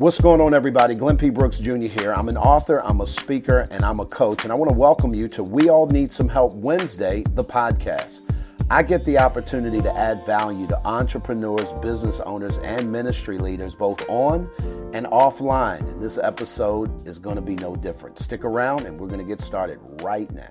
What's going on, everybody? Glenn P. Brooks Jr. here. I'm an author, I'm a speaker, and I'm a coach, and I want to welcome you to We All Need Some Help Wednesday, the podcast. I get the opportunity to add value to entrepreneurs, business owners, and ministry leaders, both on and offline. And this episode is going to be no different. Stick around, and we're going to get started right now.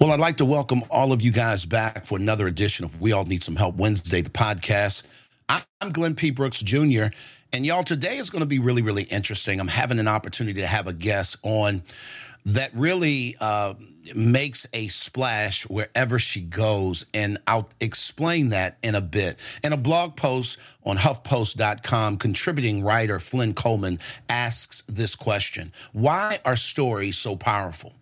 Well, I'd like to welcome all of you guys back for another edition of We All Need Some Help Wednesday, the podcast. I'm Glenn P. Brooks Jr. And y'all, today is going to be really, really interesting. I'm having an opportunity to have a guest on that really uh, makes a splash wherever she goes. And I'll explain that in a bit. In a blog post on HuffPost.com, contributing writer Flynn Coleman asks this question Why are stories so powerful?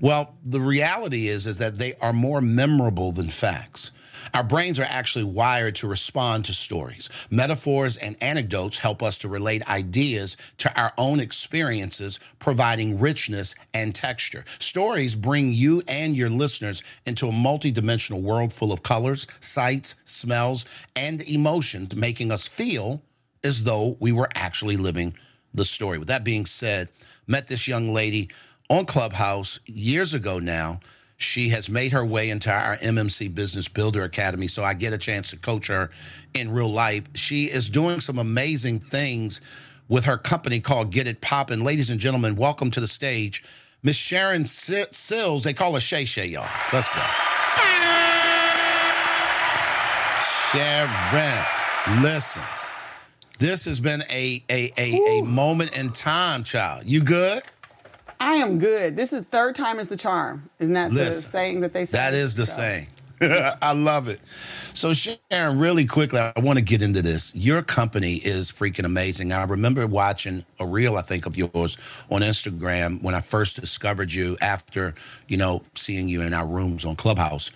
Well, the reality is, is that they are more memorable than facts. Our brains are actually wired to respond to stories. Metaphors and anecdotes help us to relate ideas to our own experiences, providing richness and texture. Stories bring you and your listeners into a multidimensional world full of colors, sights, smells, and emotions, making us feel as though we were actually living the story. With that being said, met this young lady on Clubhouse years ago now she has made her way into our MMC Business Builder Academy, so I get a chance to coach her in real life. She is doing some amazing things with her company called Get It Poppin'. Ladies and gentlemen, welcome to the stage, Miss Sharon Sills. They call her Shay Shay, y'all. Let's go. Sharon, listen. This has been a a a, a moment in time, child. You good? I am good. This is third time is the charm. Isn't that Listen, the saying that they say? That is the so. saying. I love it. So, Sharon, really quickly, I want to get into this. Your company is freaking amazing. I remember watching a reel, I think, of yours on Instagram when I first discovered you after, you know, seeing you in our rooms on Clubhouse.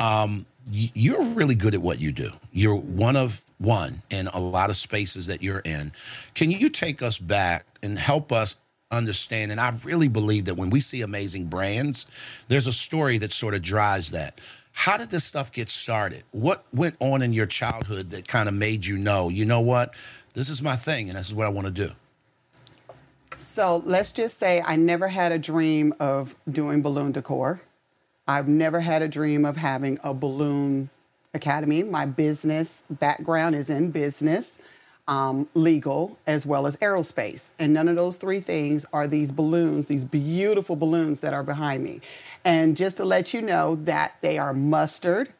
Um, you're really good at what you do. You're one of one in a lot of spaces that you're in. Can you take us back and help us understand, and I really believe that when we see amazing brands, there's a story that sort of drives that. How did this stuff get started? What went on in your childhood that kind of made you know, you know what, this is my thing and this is what I want to do? So let's just say I never had a dream of doing balloon decor. I've never had a dream of having a balloon academy. My business background is in business um, legal as well as aerospace. And none of those three things are these balloons, these beautiful balloons that are behind me. And just to let you know that they are mustard,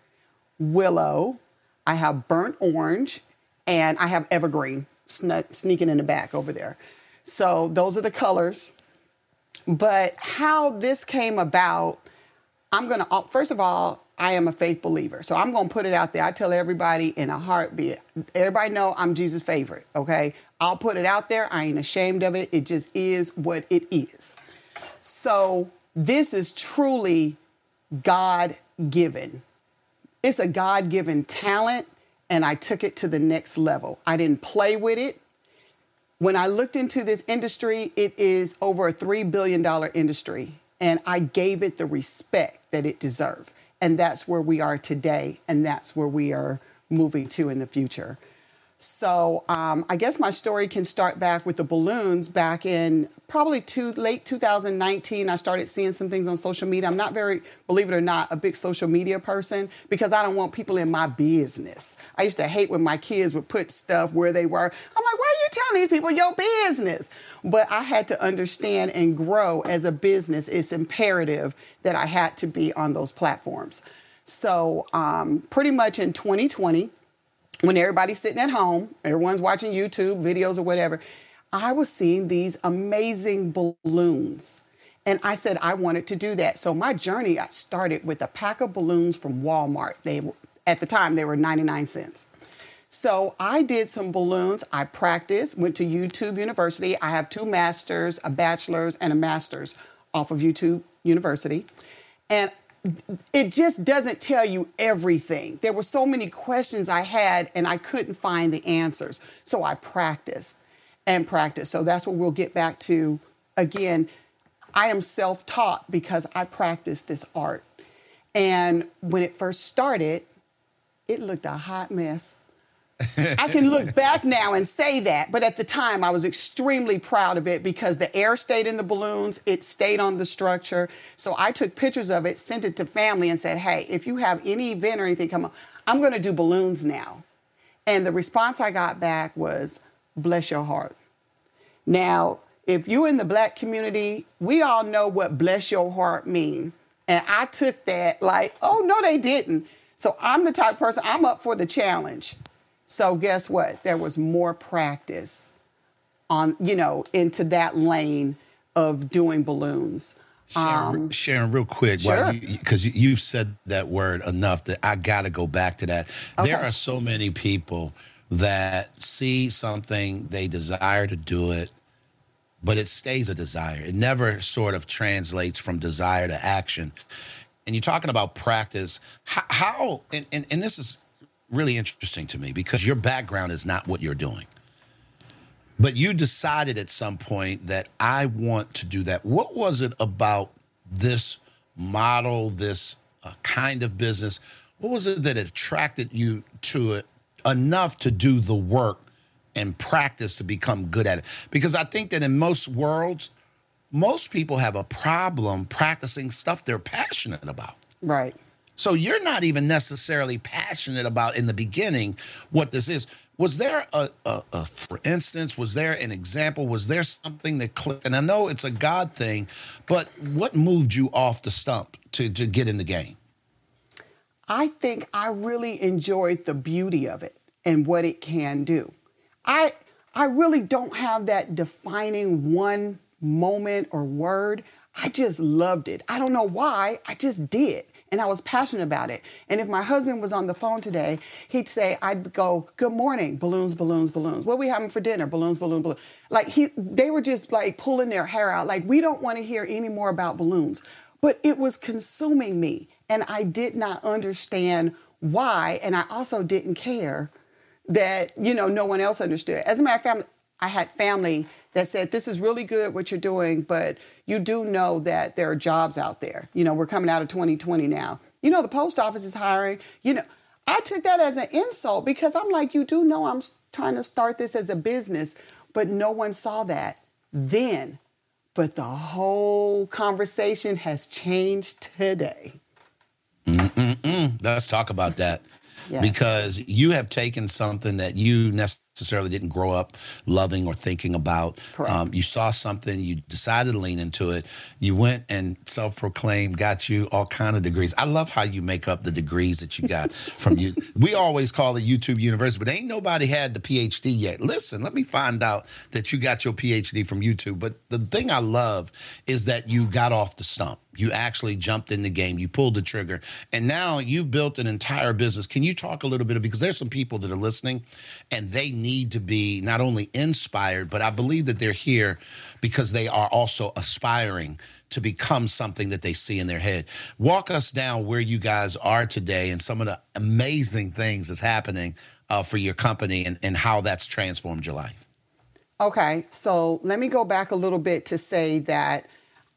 willow, I have burnt orange, and I have evergreen sneaking in the back over there. So those are the colors. But how this came about, I'm going to, first of all, I am a faith believer. So I'm going to put it out there. I tell everybody in a heartbeat. Everybody know I'm Jesus' favorite, okay? I'll put it out there. I ain't ashamed of it. It just is what it is. So this is truly God given. It's a God given talent, and I took it to the next level. I didn't play with it. When I looked into this industry, it is over a $3 billion industry, and I gave it the respect that it deserved. And that's where we are today, and that's where we are moving to in the future. So um, I guess my story can start back with the balloons back in probably too, late 2019. I started seeing some things on social media. I'm not very, believe it or not, a big social media person because I don't want people in my business. I used to hate when my kids would put stuff where they were. I'm like, why are you telling these people your business? But I had to understand and grow as a business. It's imperative that I had to be on those platforms. So um, pretty much in 2020, when everybody's sitting at home, everyone's watching YouTube videos or whatever, I was seeing these amazing balloons. And I said I wanted to do that. So my journey I started with a pack of balloons from Walmart. They at the time they were 99 cents. So I did some balloons. I practiced, went to YouTube University. I have two masters, a bachelor's and a master's off of YouTube University. And it just doesn't tell you everything. There were so many questions I had and I couldn't find the answers. So I practiced and practiced. So that's what we'll get back to again. I am self taught because I practiced this art. And when it first started, it looked a hot mess. I can look back now and say that, but at the time I was extremely proud of it because the air stayed in the balloons, it stayed on the structure. So I took pictures of it, sent it to family, and said, "Hey, if you have any event or anything come up, I'm going to do balloons now." And the response I got back was, "Bless your heart." Now, if you're in the black community, we all know what "bless your heart" mean, and I took that like, "Oh no, they didn't." So I'm the type person I'm up for the challenge. So guess what? There was more practice on, you know, into that lane of doing balloons. Sharon, um, Sharon real quick, because sure. you, have said that word enough that I got to go back to that. Okay. There are so many people that see something, they desire to do it, but it stays a desire. It never sort of translates from desire to action. And you're talking about practice. How, how and, and, and this is really interesting to me because your background is not what you're doing. But you decided at some point that I want to do that. What was it about this model, this uh, kind of business? What was it that attracted you to it enough to do the work and practice to become good at it? Because I think that in most worlds, most people have a problem practicing stuff they're passionate about. Right. So you're not even necessarily passionate about in the beginning what this is. Was there a, a, a, for instance, was there an example? Was there something that clicked? And I know it's a God thing, but what moved you off the stump to, to get in the game? I think I really enjoyed the beauty of it and what it can do. I I really don't have that defining one moment or word. I just loved it. I don't know why, I just did and I was passionate about it. And if my husband was on the phone today, he'd say, I'd go, "Good morning, balloons, balloons, balloons. What we having for dinner? Balloons, balloons, balloons." Like he, they were just like pulling their hair out. Like we don't want to hear any more about balloons. But it was consuming me, and I did not understand why, and I also didn't care that you know no one else understood. As a matter of fact, I had family that said, This is really good what you're doing, but you do know that there are jobs out there. You know, we're coming out of 2020 now. You know, the post office is hiring. You know, I took that as an insult because I'm like, You do know I'm trying to start this as a business, but no one saw that then. But the whole conversation has changed today. Mm-mm-mm. Let's talk about that. Yes. Because you have taken something that you necessarily necessarily didn't grow up loving or thinking about. Um, you saw something, you decided to lean into it. You went and self-proclaimed, got you all kind of degrees. I love how you make up the degrees that you got from you. We always call it YouTube University, but ain't nobody had the PhD yet. Listen, let me find out that you got your PhD from YouTube. But the thing I love is that you got off the stump. You actually jumped in the game. You pulled the trigger, and now you've built an entire business. Can you talk a little bit of because there's some people that are listening, and they need to be not only inspired, but I believe that they're here because they are also aspiring to become something that they see in their head. Walk us down where you guys are today and some of the amazing things that's happening uh, for your company and, and how that's transformed your life. Okay, so let me go back a little bit to say that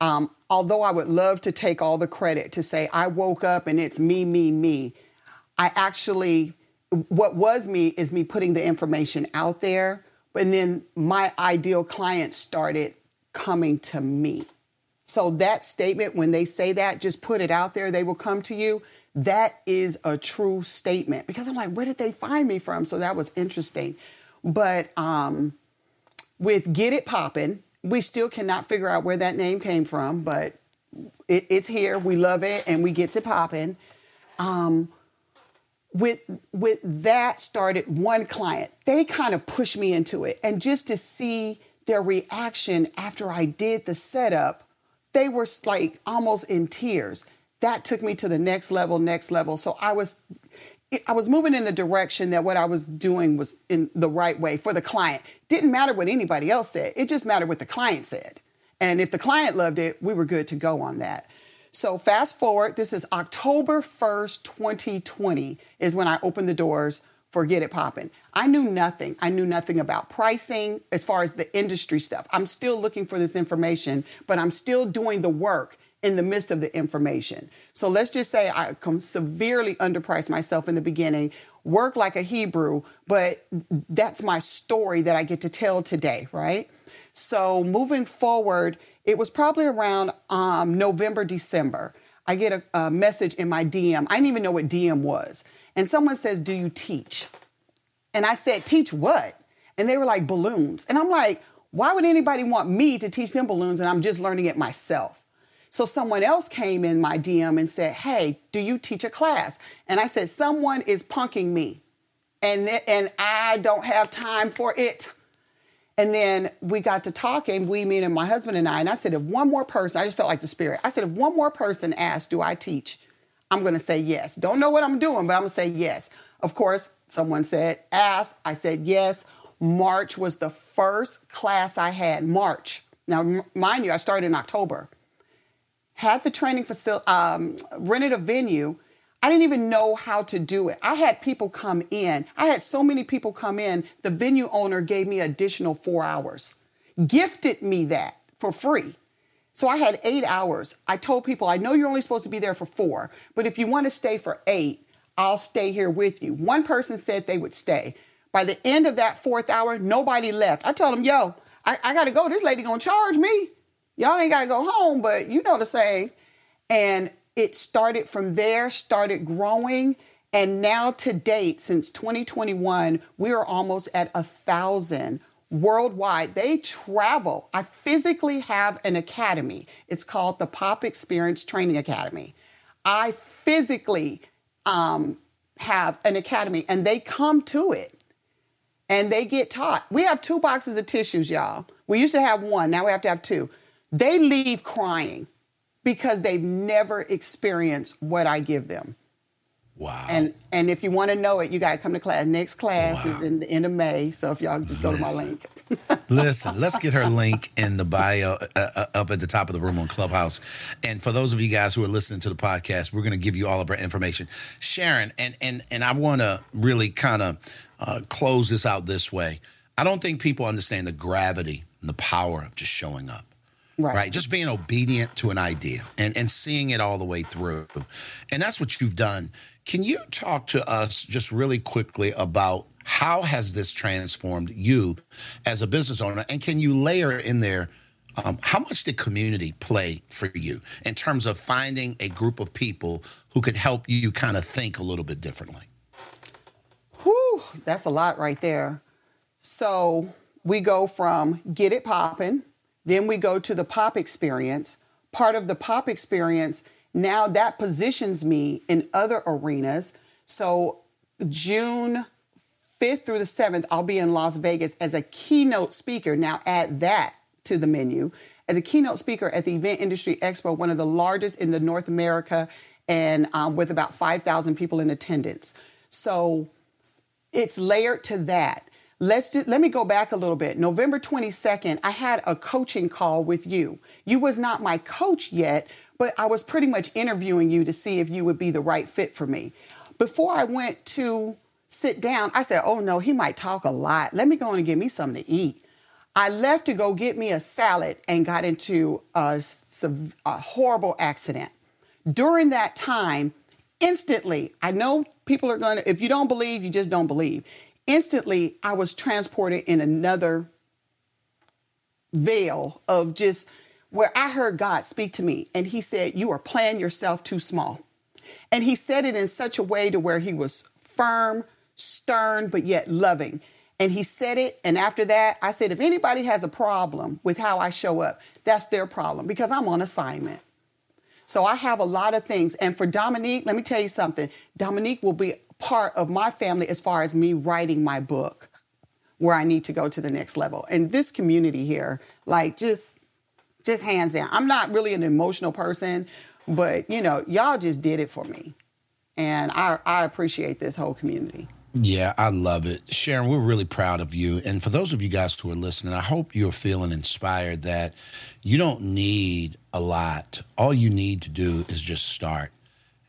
um, although I would love to take all the credit to say I woke up and it's me, me, me, I actually, what was me is me putting the information out there, but then my ideal clients started coming to me. So that statement, when they say that, just put it out there, they will come to you. That is a true statement because I'm like, where did they find me from? So that was interesting. But um, with Get It Poppin', we still cannot figure out where that name came from, but it, it's here. We love it, and we get to popping. Um, with with that started one client. They kind of pushed me into it, and just to see their reaction after I did the setup, they were like almost in tears. That took me to the next level, next level. So I was I was moving in the direction that what I was doing was in the right way for the client. Didn't matter what anybody else said. It just mattered what the client said. And if the client loved it, we were good to go on that. So fast forward, this is October 1st, 2020 is when I opened the doors for Get It Poppin'. I knew nothing. I knew nothing about pricing as far as the industry stuff. I'm still looking for this information, but I'm still doing the work in the midst of the information. So let's just say I come severely underpriced myself in the beginning. work like a Hebrew, but that's my story that I get to tell today, right? So moving forward, it was probably around um, November, December. I get a, a message in my DM. I didn't even know what DM was. And someone says, Do you teach? And I said, Teach what? And they were like, Balloons. And I'm like, Why would anybody want me to teach them balloons and I'm just learning it myself? So someone else came in my DM and said, Hey, do you teach a class? And I said, Someone is punking me. And, th- and I don't have time for it. And then we got to talking, we, me, and my husband and I. And I said, if one more person, I just felt like the spirit. I said, if one more person asks, do I teach? I'm going to say yes. Don't know what I'm doing, but I'm going to say yes. Of course, someone said, ask. I said yes. March was the first class I had. March. Now, mind you, I started in October. Had the training facility, um, rented a venue, I didn't even know how to do it. I had people come in. I had so many people come in. The venue owner gave me additional four hours, gifted me that for free. So I had eight hours. I told people, I know you're only supposed to be there for four, but if you want to stay for eight, I'll stay here with you. One person said they would stay. By the end of that fourth hour, nobody left. I told them, yo, I, I got to go. This lady going to charge me. Y'all ain't got to go home, but you know the saying. And it started from there, started growing. And now to date, since 2021, we are almost at a thousand worldwide. They travel. I physically have an academy. It's called the Pop Experience Training Academy. I physically um, have an academy and they come to it and they get taught. We have two boxes of tissues, y'all. We used to have one, now we have to have two. They leave crying because they've never experienced what I give them. Wow. And and if you want to know it, you got to come to class. Next class wow. is in the end of May. So if y'all just go listen, to my link. listen, let's get her link in the bio uh, uh, up at the top of the room on Clubhouse. And for those of you guys who are listening to the podcast, we're going to give you all of our information. Sharon, and and and I want to really kind of uh, close this out this way. I don't think people understand the gravity and the power of just showing up. Right. right. Just being obedient to an idea and, and seeing it all the way through. And that's what you've done. Can you talk to us just really quickly about how has this transformed you as a business owner? And can you layer in there um, how much did community play for you in terms of finding a group of people who could help you kind of think a little bit differently? Whew, that's a lot right there. So we go from get it popping then we go to the pop experience. Part of the pop experience, now that positions me in other arenas. So, June 5th through the 7th, I'll be in Las Vegas as a keynote speaker. Now, add that to the menu. As a keynote speaker at the Event Industry Expo, one of the largest in the North America, and um, with about 5,000 people in attendance. So, it's layered to that. Let's do, let me go back a little bit. November 22nd, I had a coaching call with you. You was not my coach yet, but I was pretty much interviewing you to see if you would be the right fit for me. Before I went to sit down, I said, "Oh no, he might talk a lot. Let me go and get me something to eat." I left to go get me a salad and got into a, a horrible accident. During that time, instantly, I know people are going to, if you don't believe, you just don't believe instantly I was transported in another veil of just where I heard God speak to me and he said, You are playing yourself too small. And he said it in such a way to where he was firm, stern, but yet loving. And he said it. And after that, I said, if anybody has a problem with how I show up, that's their problem because I'm on assignment. So I have a lot of things. And for Dominique, let me tell you something Dominique will be part of my family as far as me writing my book where I need to go to the next level. And this community here, like just just hands down. I'm not really an emotional person, but you know, y'all just did it for me. And I I appreciate this whole community. Yeah, I love it. Sharon, we're really proud of you. And for those of you guys who are listening, I hope you're feeling inspired that you don't need a lot. All you need to do is just start.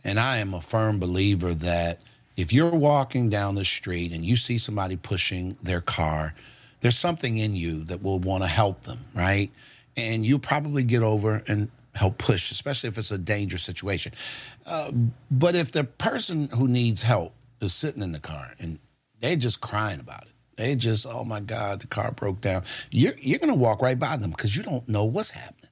And I am a firm believer that if you're walking down the street and you see somebody pushing their car, there's something in you that will want to help them, right? And you'll probably get over and help push, especially if it's a dangerous situation. Uh, but if the person who needs help is sitting in the car and they're just crying about it. They just, oh my God, the car broke down. You're you're gonna walk right by them because you don't know what's happening.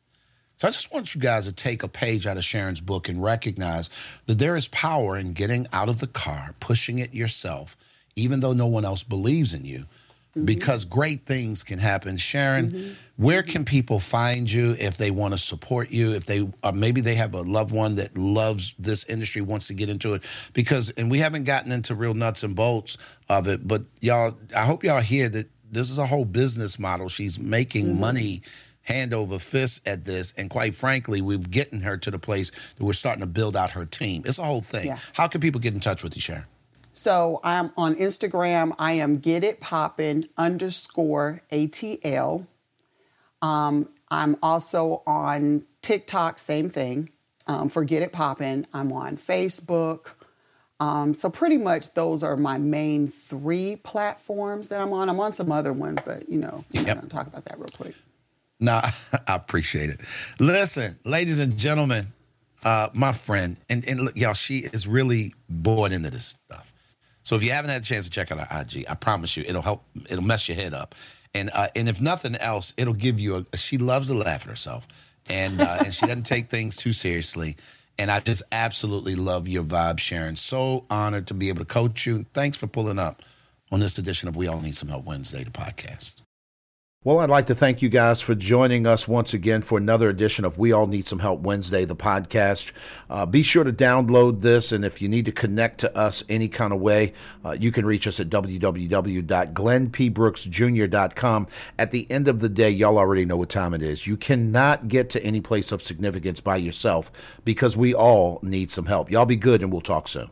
So I just want you guys to take a page out of Sharon's book and recognize that there is power in getting out of the car, pushing it yourself, even though no one else believes in you. Mm-hmm. Because great things can happen. Sharon, mm-hmm. where can people find you if they want to support you? If they uh, maybe they have a loved one that loves this industry, wants to get into it. Because and we haven't gotten into real nuts and bolts of it, but y'all, I hope y'all hear that this is a whole business model. She's making mm-hmm. money hand over fist at this. And quite frankly, we're getting her to the place that we're starting to build out her team. It's a whole thing. Yeah. How can people get in touch with you, Sharon? So I'm on Instagram. I am get it poppin underscore ATL. Um, I'm also on TikTok, same thing. Um, for Get It Poppin'. I'm on Facebook. Um, so pretty much those are my main three platforms that I'm on. I'm on some other ones, but you know, yep. I'm gonna talk about that real quick. No, I appreciate it. Listen, ladies and gentlemen, uh, my friend, and, and look, y'all, she is really bored into this stuff. So if you haven't had a chance to check out her IG, I promise you, it'll help. It'll mess your head up, and uh, and if nothing else, it'll give you a. She loves to laugh at herself, and uh, and she doesn't take things too seriously. And I just absolutely love your vibe, Sharon. So honored to be able to coach you. Thanks for pulling up on this edition of We All Need Some Help Wednesday, the podcast. Well, I'd like to thank you guys for joining us once again for another edition of We All Need Some Help Wednesday, the podcast. Uh, be sure to download this, and if you need to connect to us any kind of way, uh, you can reach us at www.glennpbrooksjr.com. At the end of the day, y'all already know what time it is. You cannot get to any place of significance by yourself because we all need some help. Y'all be good, and we'll talk soon.